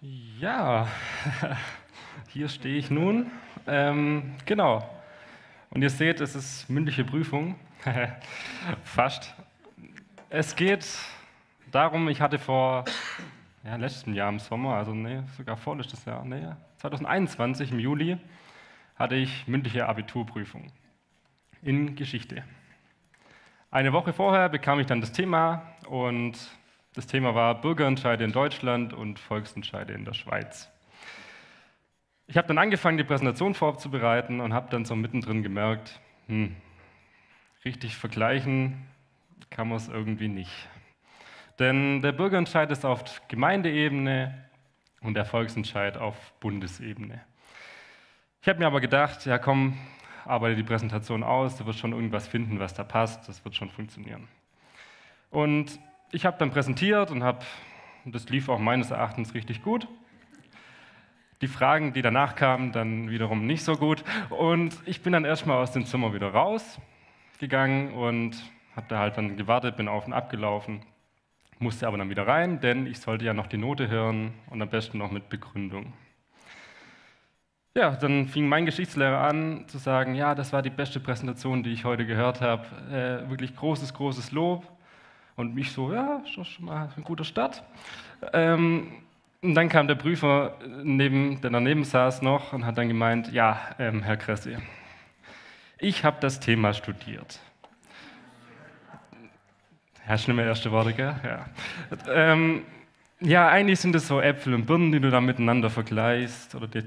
Ja, hier stehe ich nun. Ähm, genau. Und ihr seht, es ist mündliche Prüfung. Fast. Es geht darum, ich hatte vor ja, letztem Jahr im Sommer, also nee, sogar vorletztes Jahr, nee, 2021 im Juli, hatte ich mündliche Abiturprüfung in Geschichte. Eine Woche vorher bekam ich dann das Thema und das Thema war Bürgerentscheide in Deutschland und Volksentscheide in der Schweiz. Ich habe dann angefangen, die Präsentation vorzubereiten und habe dann so mittendrin gemerkt, hm, richtig vergleichen kann man es irgendwie nicht. Denn der Bürgerentscheid ist auf Gemeindeebene und der Volksentscheid auf Bundesebene. Ich habe mir aber gedacht, ja komm, arbeite die Präsentation aus, du wirst schon irgendwas finden, was da passt, das wird schon funktionieren. Und ich habe dann präsentiert und habe, das lief auch meines Erachtens richtig gut. Die Fragen, die danach kamen, dann wiederum nicht so gut. Und ich bin dann erstmal aus dem Zimmer wieder rausgegangen und habe da halt dann gewartet, bin auf und ab gelaufen, musste aber dann wieder rein, denn ich sollte ja noch die Note hören und am besten noch mit Begründung. Ja, dann fing mein Geschichtslehrer an zu sagen, ja, das war die beste Präsentation, die ich heute gehört habe. Äh, wirklich großes, großes Lob. Und mich so, ja, ist schon mal ein guter Start. Ähm, und dann kam der Prüfer, neben, der daneben saß noch und hat dann gemeint, ja, ähm, Herr Kresse, ich habe das Thema studiert. Ja, schlimme erste Worte, gell? Ja. Ähm, ja, eigentlich sind es so Äpfel und Birnen, die du da miteinander vergleichst oder die,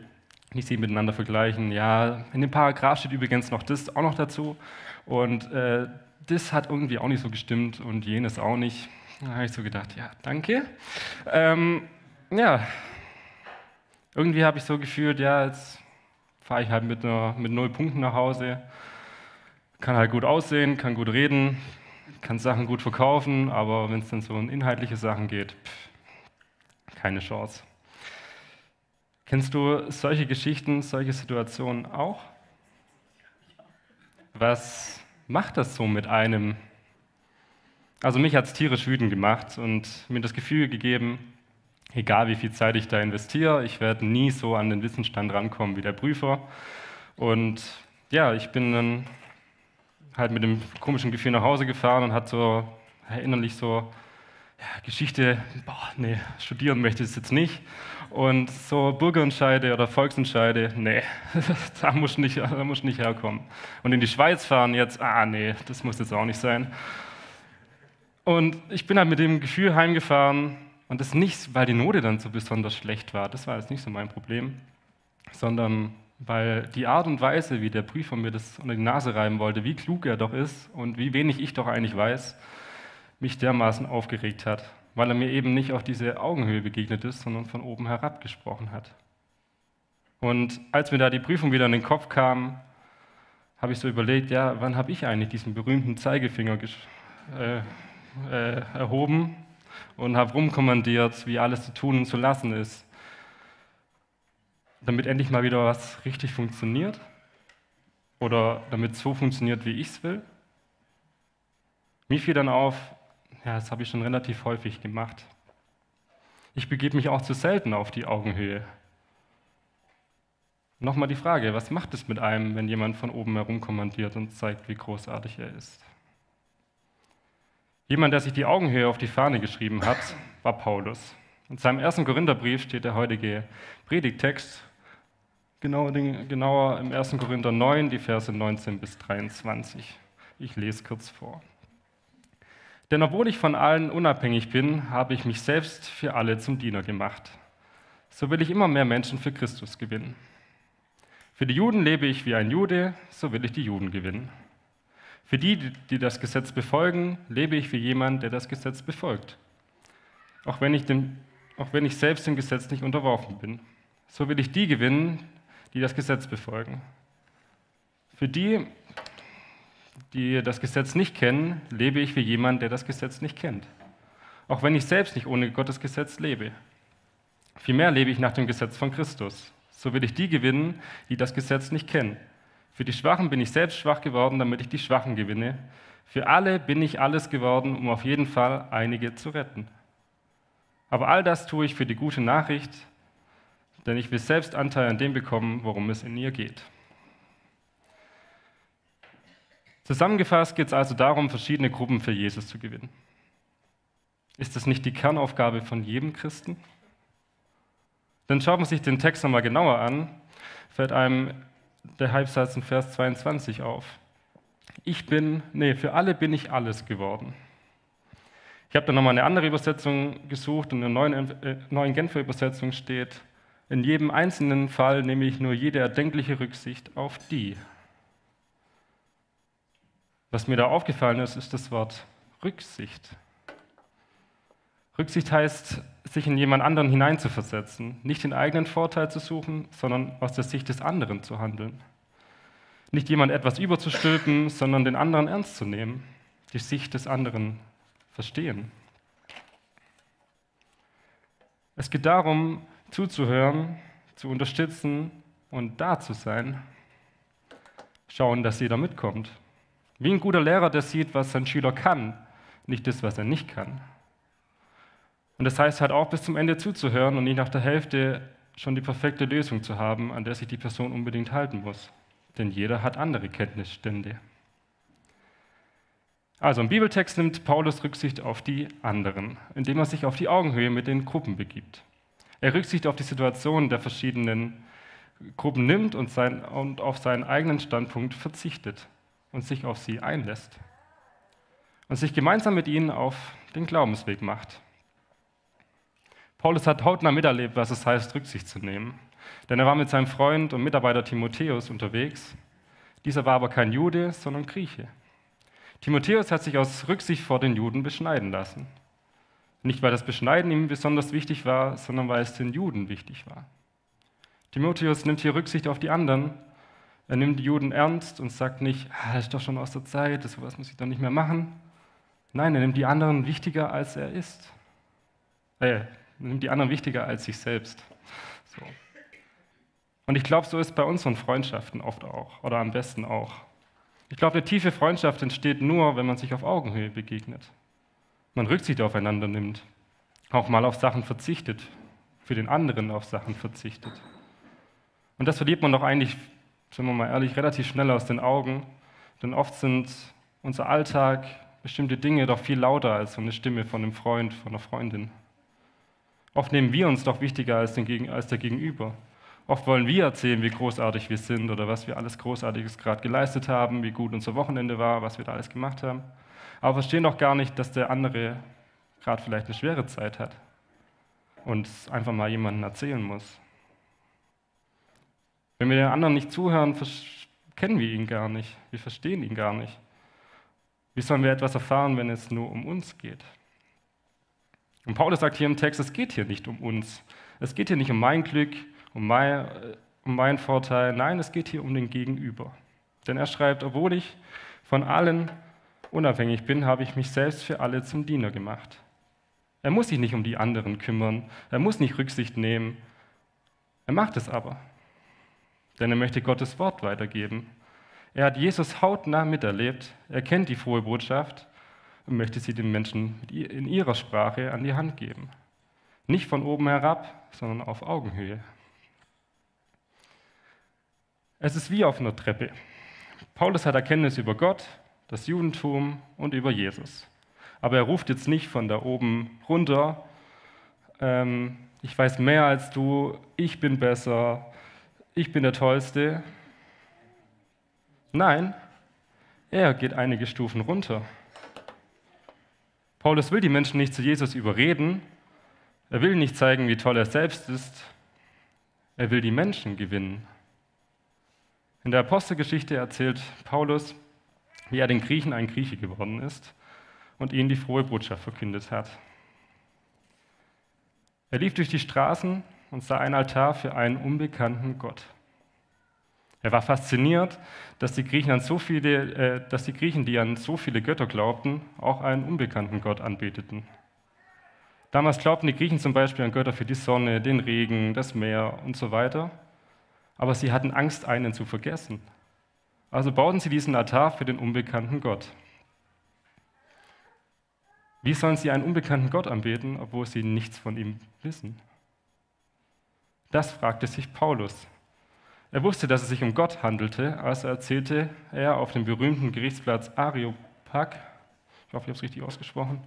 die sie miteinander vergleichen. Ja, in dem Paragraph steht übrigens noch das auch noch dazu. Und äh, das hat irgendwie auch nicht so gestimmt und jenes auch nicht. Da habe ich so gedacht, ja, danke. Ähm, ja, irgendwie habe ich so gefühlt, ja, jetzt fahre ich halt mit, einer, mit null Punkten nach Hause, kann halt gut aussehen, kann gut reden, kann Sachen gut verkaufen, aber wenn es dann so um inhaltliche Sachen geht, pff, keine Chance. Kennst du solche Geschichten, solche Situationen auch? Was macht das so mit einem? Also mich hat es tierisch wütend gemacht und mir das Gefühl gegeben, egal wie viel Zeit ich da investiere, ich werde nie so an den Wissensstand rankommen wie der Prüfer. Und ja, ich bin dann halt mit dem komischen Gefühl nach Hause gefahren und hat so innerlich so ja, Geschichte, boah, nee, studieren möchte ich es jetzt nicht. Und so Bürgerentscheide oder Volksentscheide, nee, da muss nicht, da muss nicht herkommen. Und in die Schweiz fahren jetzt, ah nee, das muss jetzt auch nicht sein. Und ich bin halt mit dem Gefühl heimgefahren und das nicht, weil die Note dann so besonders schlecht war, das war jetzt nicht so mein Problem, sondern weil die Art und Weise, wie der Prüfer mir das unter die Nase reiben wollte, wie klug er doch ist und wie wenig ich doch eigentlich weiß, mich dermaßen aufgeregt hat, weil er mir eben nicht auf diese Augenhöhe begegnet ist, sondern von oben herab gesprochen hat. Und als mir da die Prüfung wieder in den Kopf kam, habe ich so überlegt, ja, wann habe ich eigentlich diesen berühmten Zeigefinger äh, äh, erhoben und habe rumkommandiert, wie alles zu tun und zu lassen ist, damit endlich mal wieder was richtig funktioniert oder damit es so funktioniert, wie ich es will. Mir fiel dann auf, ja, das habe ich schon relativ häufig gemacht. Ich begebe mich auch zu selten auf die Augenhöhe. Nochmal die Frage, was macht es mit einem, wenn jemand von oben herum kommandiert und zeigt, wie großartig er ist? Jemand, der sich die Augenhöhe auf die Fahne geschrieben hat, war Paulus. In seinem ersten Korintherbrief steht der heutige Predigtext, genauer, im 1. Korinther 9, die Verse 19 bis 23. Ich lese kurz vor. Denn obwohl ich von allen unabhängig bin, habe ich mich selbst für alle zum Diener gemacht. So will ich immer mehr Menschen für Christus gewinnen. Für die Juden lebe ich wie ein Jude, so will ich die Juden gewinnen. Für die, die das Gesetz befolgen, lebe ich wie jemand, der das Gesetz befolgt. Auch wenn ich, dem, auch wenn ich selbst dem Gesetz nicht unterworfen bin. So will ich die gewinnen, die das Gesetz befolgen. Für die, die das Gesetz nicht kennen, lebe ich wie jemand, der das Gesetz nicht kennt. Auch wenn ich selbst nicht ohne Gottes Gesetz lebe. Vielmehr lebe ich nach dem Gesetz von Christus. So will ich die gewinnen, die das Gesetz nicht kennen. Für die Schwachen bin ich selbst schwach geworden, damit ich die Schwachen gewinne. Für alle bin ich alles geworden, um auf jeden Fall einige zu retten. Aber all das tue ich für die gute Nachricht, denn ich will selbst Anteil an dem bekommen, worum es in ihr geht. Zusammengefasst geht es also darum, verschiedene Gruppen für Jesus zu gewinnen. Ist das nicht die Kernaufgabe von jedem Christen? Dann schaut man sich den Text nochmal genauer an, fällt einem der Halbsatz in Vers 22 auf. Ich bin, nee, für alle bin ich alles geworden. Ich habe dann nochmal eine andere Übersetzung gesucht und in der neuen, äh, neuen Genfer Übersetzung steht, in jedem einzelnen Fall nehme ich nur jede erdenkliche Rücksicht auf die. Was mir da aufgefallen ist, ist das Wort Rücksicht. Rücksicht heißt, sich in jemand anderen hineinzuversetzen, nicht den eigenen Vorteil zu suchen, sondern aus der Sicht des anderen zu handeln. Nicht jemand etwas überzustülpen, sondern den anderen ernst zu nehmen, die Sicht des anderen verstehen. Es geht darum, zuzuhören, zu unterstützen und da zu sein. Schauen, dass jeder mitkommt. Wie ein guter Lehrer, der sieht, was sein Schüler kann, nicht das, was er nicht kann. Und das heißt halt auch bis zum Ende zuzuhören und nicht nach der Hälfte schon die perfekte Lösung zu haben, an der sich die Person unbedingt halten muss. Denn jeder hat andere Kenntnisstände. Also im Bibeltext nimmt Paulus Rücksicht auf die anderen, indem er sich auf die Augenhöhe mit den Gruppen begibt. Er Rücksicht auf die Situation der verschiedenen Gruppen nimmt und, sein, und auf seinen eigenen Standpunkt verzichtet und sich auf sie einlässt und sich gemeinsam mit ihnen auf den Glaubensweg macht. Paulus hat hautnah miterlebt, was es heißt, Rücksicht zu nehmen. Denn er war mit seinem Freund und Mitarbeiter Timotheus unterwegs. Dieser war aber kein Jude, sondern Grieche. Timotheus hat sich aus Rücksicht vor den Juden beschneiden lassen. Nicht, weil das Beschneiden ihm besonders wichtig war, sondern weil es den Juden wichtig war. Timotheus nimmt hier Rücksicht auf die anderen er nimmt die Juden ernst und sagt nicht, ah, das ist doch schon aus der Zeit, das muss ich doch nicht mehr machen. Nein, er nimmt die anderen wichtiger, als er ist. Äh, er nimmt die anderen wichtiger als sich selbst. So. Und ich glaube, so ist es bei unseren Freundschaften oft auch, oder am besten auch. Ich glaube, eine tiefe Freundschaft entsteht nur, wenn man sich auf Augenhöhe begegnet. Man Rücksicht aufeinander nimmt, auch mal auf Sachen verzichtet, für den anderen auf Sachen verzichtet. Und das verliert man doch eigentlich sind wir mal ehrlich, relativ schnell aus den Augen, denn oft sind unser Alltag, bestimmte Dinge doch viel lauter als so eine Stimme von einem Freund, von einer Freundin. Oft nehmen wir uns doch wichtiger als, den, als der Gegenüber. Oft wollen wir erzählen, wie großartig wir sind oder was wir alles Großartiges gerade geleistet haben, wie gut unser Wochenende war, was wir da alles gemacht haben. Aber verstehen doch gar nicht, dass der andere gerade vielleicht eine schwere Zeit hat und einfach mal jemandem erzählen muss. Wenn wir den anderen nicht zuhören, kennen wir ihn gar nicht. Wir verstehen ihn gar nicht. Wie sollen wir etwas erfahren, wenn es nur um uns geht? Und Paulus sagt hier im Text, es geht hier nicht um uns. Es geht hier nicht um mein Glück, um, mein, äh, um meinen Vorteil. Nein, es geht hier um den Gegenüber. Denn er schreibt, obwohl ich von allen unabhängig bin, habe ich mich selbst für alle zum Diener gemacht. Er muss sich nicht um die anderen kümmern. Er muss nicht Rücksicht nehmen. Er macht es aber denn er möchte Gottes Wort weitergeben. Er hat Jesus hautnah miterlebt, er kennt die frohe Botschaft und möchte sie den Menschen in ihrer Sprache an die Hand geben. Nicht von oben herab, sondern auf Augenhöhe. Es ist wie auf einer Treppe. Paulus hat Erkenntnis über Gott, das Judentum und über Jesus. Aber er ruft jetzt nicht von da oben runter, ähm, ich weiß mehr als du, ich bin besser, ich bin der Tollste. Nein, er geht einige Stufen runter. Paulus will die Menschen nicht zu Jesus überreden. Er will nicht zeigen, wie toll er selbst ist. Er will die Menschen gewinnen. In der Apostelgeschichte erzählt Paulus, wie er den Griechen ein Grieche geworden ist und ihnen die frohe Botschaft verkündet hat. Er lief durch die Straßen und sah ein Altar für einen unbekannten Gott. Er war fasziniert, dass die Griechen, an so viele, äh, dass die, Griechen die an so viele Götter glaubten, auch einen unbekannten Gott anbeteten. Damals glaubten die Griechen zum Beispiel an Götter für die Sonne, den Regen, das Meer und so weiter. Aber sie hatten Angst, einen zu vergessen. Also bauten sie diesen Altar für den unbekannten Gott. Wie sollen sie einen unbekannten Gott anbeten, obwohl sie nichts von ihm wissen? Das fragte sich Paulus. Er wusste, dass es sich um Gott handelte, also erzählte er auf dem berühmten Gerichtsplatz Areopag, ich hoffe, ich habe es richtig ausgesprochen,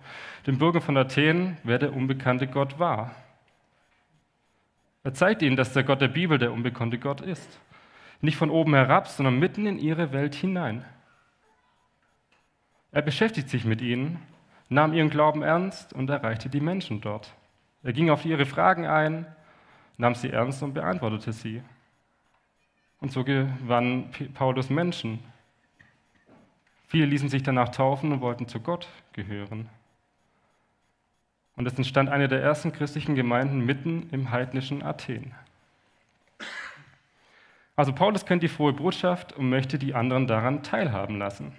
dem Bürger von Athen, wer der unbekannte Gott war. Er zeigt ihnen, dass der Gott der Bibel der unbekannte Gott ist. Nicht von oben herab, sondern mitten in ihre Welt hinein. Er beschäftigt sich mit ihnen, nahm ihren Glauben ernst und erreichte die Menschen dort. Er ging auf ihre Fragen ein, nahm sie ernst und beantwortete sie. Und so gewann Paulus Menschen. Viele ließen sich danach taufen und wollten zu Gott gehören. Und es entstand eine der ersten christlichen Gemeinden mitten im heidnischen Athen. Also Paulus kennt die frohe Botschaft und möchte die anderen daran teilhaben lassen.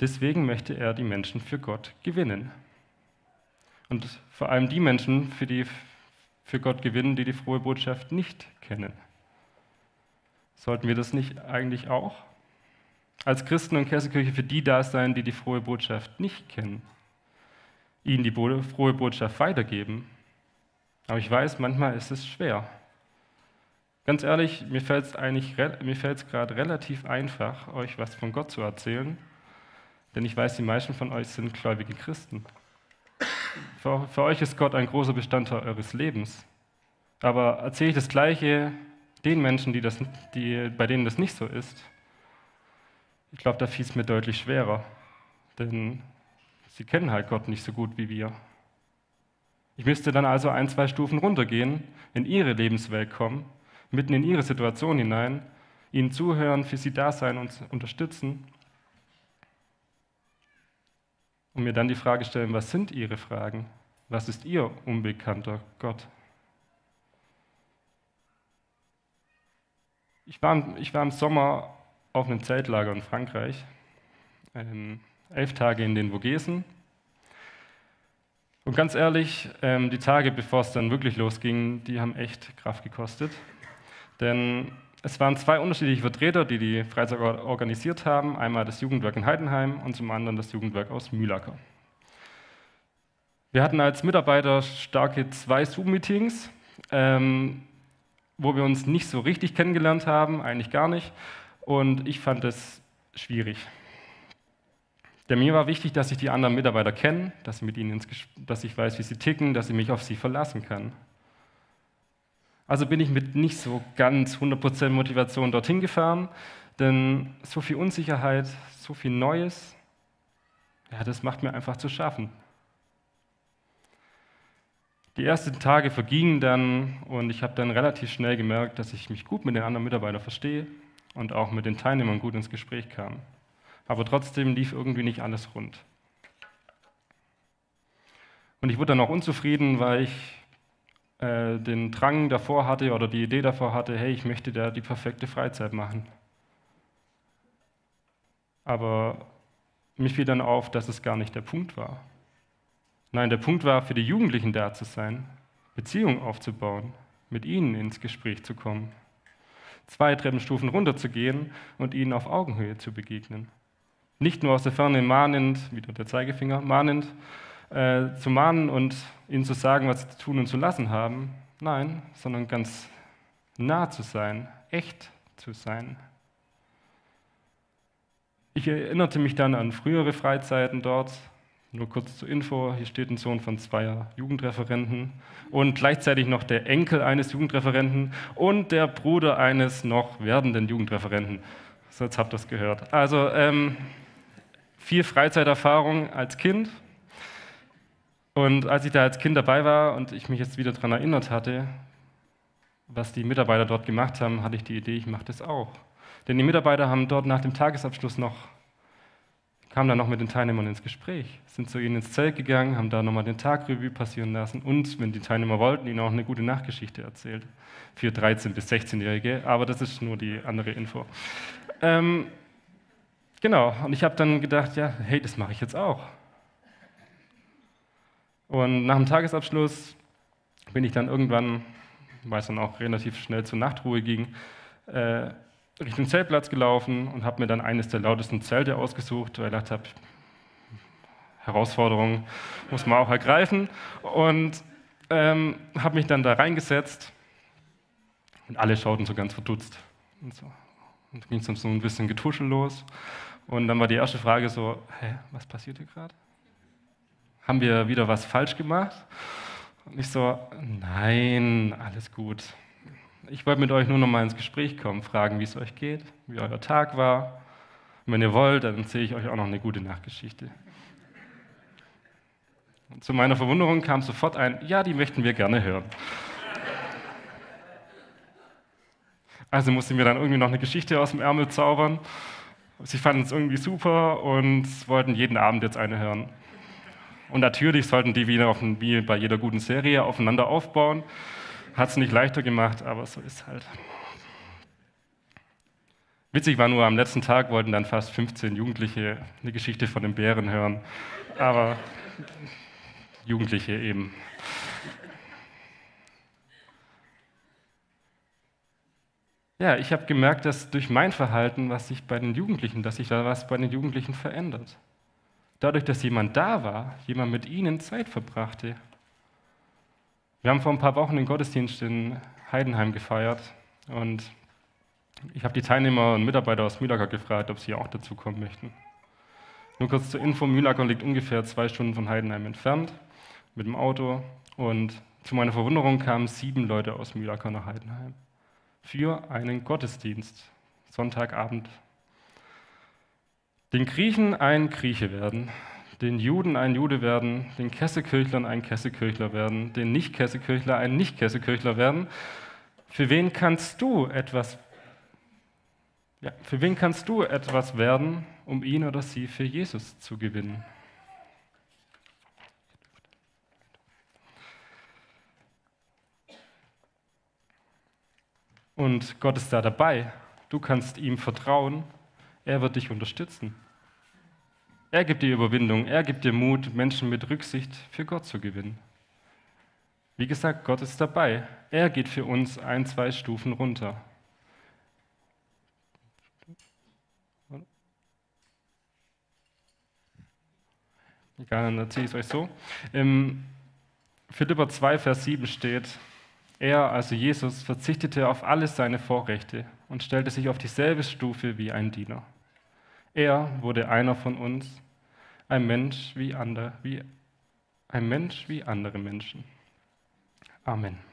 Deswegen möchte er die Menschen für Gott gewinnen. Und vor allem die Menschen für, die, für Gott gewinnen, die die frohe Botschaft nicht kennen. Sollten wir das nicht eigentlich auch? Als Christen und Kirchenkirche für die da sein, die die frohe Botschaft nicht kennen ihnen die frohe Botschaft weitergeben. Aber ich weiß, manchmal ist es schwer. Ganz ehrlich, mir fällt es eigentlich gerade relativ einfach, euch was von Gott zu erzählen, denn ich weiß, die meisten von euch sind gläubige Christen. Für, für euch ist Gott ein großer Bestandteil eures Lebens. Aber erzähle ich das Gleiche den Menschen, die das, die, bei denen das nicht so ist, ich glaube, da fiel es mir deutlich schwerer. Denn Sie kennen halt Gott nicht so gut wie wir. Ich müsste dann also ein, zwei Stufen runtergehen, in ihre Lebenswelt kommen, mitten in ihre Situation hinein, ihnen zuhören, für sie da sein und unterstützen und mir dann die Frage stellen, was sind ihre Fragen? Was ist ihr unbekannter Gott? Ich war, ich war im Sommer auf einem Zeltlager in Frankreich. Ähm, elf Tage in den Vogesen. Und ganz ehrlich, ähm, die Tage, bevor es dann wirklich losging, die haben echt Kraft gekostet. Denn es waren zwei unterschiedliche Vertreter, die die Freizeit organisiert haben. Einmal das Jugendwerk in Heidenheim und zum anderen das Jugendwerk aus Mühlacker. Wir hatten als Mitarbeiter starke zwei Zoom-Meetings, ähm, wo wir uns nicht so richtig kennengelernt haben, eigentlich gar nicht. Und ich fand es schwierig. Denn mir war wichtig, dass ich die anderen Mitarbeiter kenne, dass mit dass ich weiß, wie sie ticken, dass ich mich auf sie verlassen kann. Also bin ich mit nicht so ganz 100% Motivation dorthin gefahren, denn so viel Unsicherheit, so viel Neues, ja, das macht mir einfach zu schaffen. Die ersten Tage vergingen dann und ich habe dann relativ schnell gemerkt, dass ich mich gut mit den anderen Mitarbeitern verstehe und auch mit den Teilnehmern gut ins Gespräch kam aber trotzdem lief irgendwie nicht alles rund. Und ich wurde dann auch unzufrieden, weil ich äh, den Drang davor hatte oder die Idee davor hatte, hey, ich möchte da die perfekte Freizeit machen. Aber mich fiel dann auf, dass es gar nicht der Punkt war. Nein, der Punkt war, für die Jugendlichen da zu sein, Beziehungen aufzubauen, mit ihnen ins Gespräch zu kommen, zwei Treppenstufen runterzugehen und ihnen auf Augenhöhe zu begegnen. Nicht nur aus der Ferne mahnend, wieder der Zeigefinger, mahnend äh, zu mahnen und ihnen zu sagen, was sie zu tun und zu lassen haben. Nein, sondern ganz nah zu sein, echt zu sein. Ich erinnerte mich dann an frühere Freizeiten dort. Nur kurz zur Info, hier steht ein Sohn von zweier Jugendreferenten und gleichzeitig noch der Enkel eines Jugendreferenten und der Bruder eines noch werdenden Jugendreferenten. So, jetzt habt ihr es gehört. Also, ähm, viel Freizeiterfahrung als Kind. Und als ich da als Kind dabei war und ich mich jetzt wieder daran erinnert hatte, was die Mitarbeiter dort gemacht haben, hatte ich die Idee, ich mache das auch. Denn die Mitarbeiter haben dort nach dem Tagesabschluss noch, kamen dann noch mit den Teilnehmern ins Gespräch, sind zu ihnen ins Zelt gegangen, haben da nochmal den Tagrevue passieren lassen und, wenn die Teilnehmer wollten, ihnen auch eine gute Nachgeschichte erzählt. Für 13- bis 16-Jährige, aber das ist nur die andere Info. Ähm, Genau, und ich habe dann gedacht, ja, hey, das mache ich jetzt auch. Und nach dem Tagesabschluss bin ich dann irgendwann, weil es dann auch relativ schnell zur Nachtruhe ging, äh, Richtung Zeltplatz gelaufen und habe mir dann eines der lautesten Zelte ausgesucht, weil ich gedacht habe, Herausforderung muss man auch ergreifen. Und ähm, habe mich dann da reingesetzt Und alle schauten so ganz verdutzt. Und so. Und ging es dann so ein bisschen getuschel los. Und dann war die erste Frage so, hä, was passiert hier gerade? Haben wir wieder was falsch gemacht? Und ich so, nein, alles gut. Ich wollte mit euch nur noch mal ins Gespräch kommen, fragen, wie es euch geht, wie euer Tag war. Und wenn ihr wollt, dann erzähle ich euch auch noch eine gute Nachtgeschichte. Und zu meiner Verwunderung kam sofort ein, ja, die möchten wir gerne hören. Also musste mir dann irgendwie noch eine Geschichte aus dem Ärmel zaubern. Sie fanden es irgendwie super und wollten jeden Abend jetzt eine hören. Und natürlich sollten die wieder auf, wie bei jeder guten Serie aufeinander aufbauen. Hat es nicht leichter gemacht, aber so ist halt. Witzig war nur, am letzten Tag wollten dann fast 15 Jugendliche eine Geschichte von den Bären hören. Aber Jugendliche eben. Ja, ich habe gemerkt, dass durch mein Verhalten, was sich bei den Jugendlichen, dass sich da was bei den Jugendlichen verändert. Dadurch, dass jemand da war, jemand mit ihnen Zeit verbrachte. Wir haben vor ein paar Wochen den Gottesdienst in Heidenheim gefeiert und ich habe die Teilnehmer und Mitarbeiter aus Mühlacker gefragt, ob sie auch dazu kommen möchten. Nur kurz zur Info, Mühlacker liegt ungefähr zwei Stunden von Heidenheim entfernt mit dem Auto und zu meiner Verwunderung kamen sieben Leute aus Mühlacker nach Heidenheim für einen Gottesdienst, Sonntagabend. Den Griechen ein Grieche werden, den Juden ein Jude werden, den Kessekirchlern ein Kessekirchler werden, den Nicht-Kessekirchler ein Nicht-Kessekirchler werden. Für wen kannst du etwas ja, für wen kannst du etwas werden, um ihn oder sie für Jesus zu gewinnen? Und Gott ist da dabei. Du kannst ihm vertrauen. Er wird dich unterstützen. Er gibt dir Überwindung. Er gibt dir Mut, Menschen mit Rücksicht für Gott zu gewinnen. Wie gesagt, Gott ist dabei. Er geht für uns ein, zwei Stufen runter. Egal, dann erzähle ich es euch so. Im Philipper 2, Vers 7 steht, er, also Jesus, verzichtete auf alle seine Vorrechte und stellte sich auf dieselbe Stufe wie ein Diener. Er wurde einer von uns, ein Mensch wie andere, wie ein Mensch wie andere Menschen. Amen.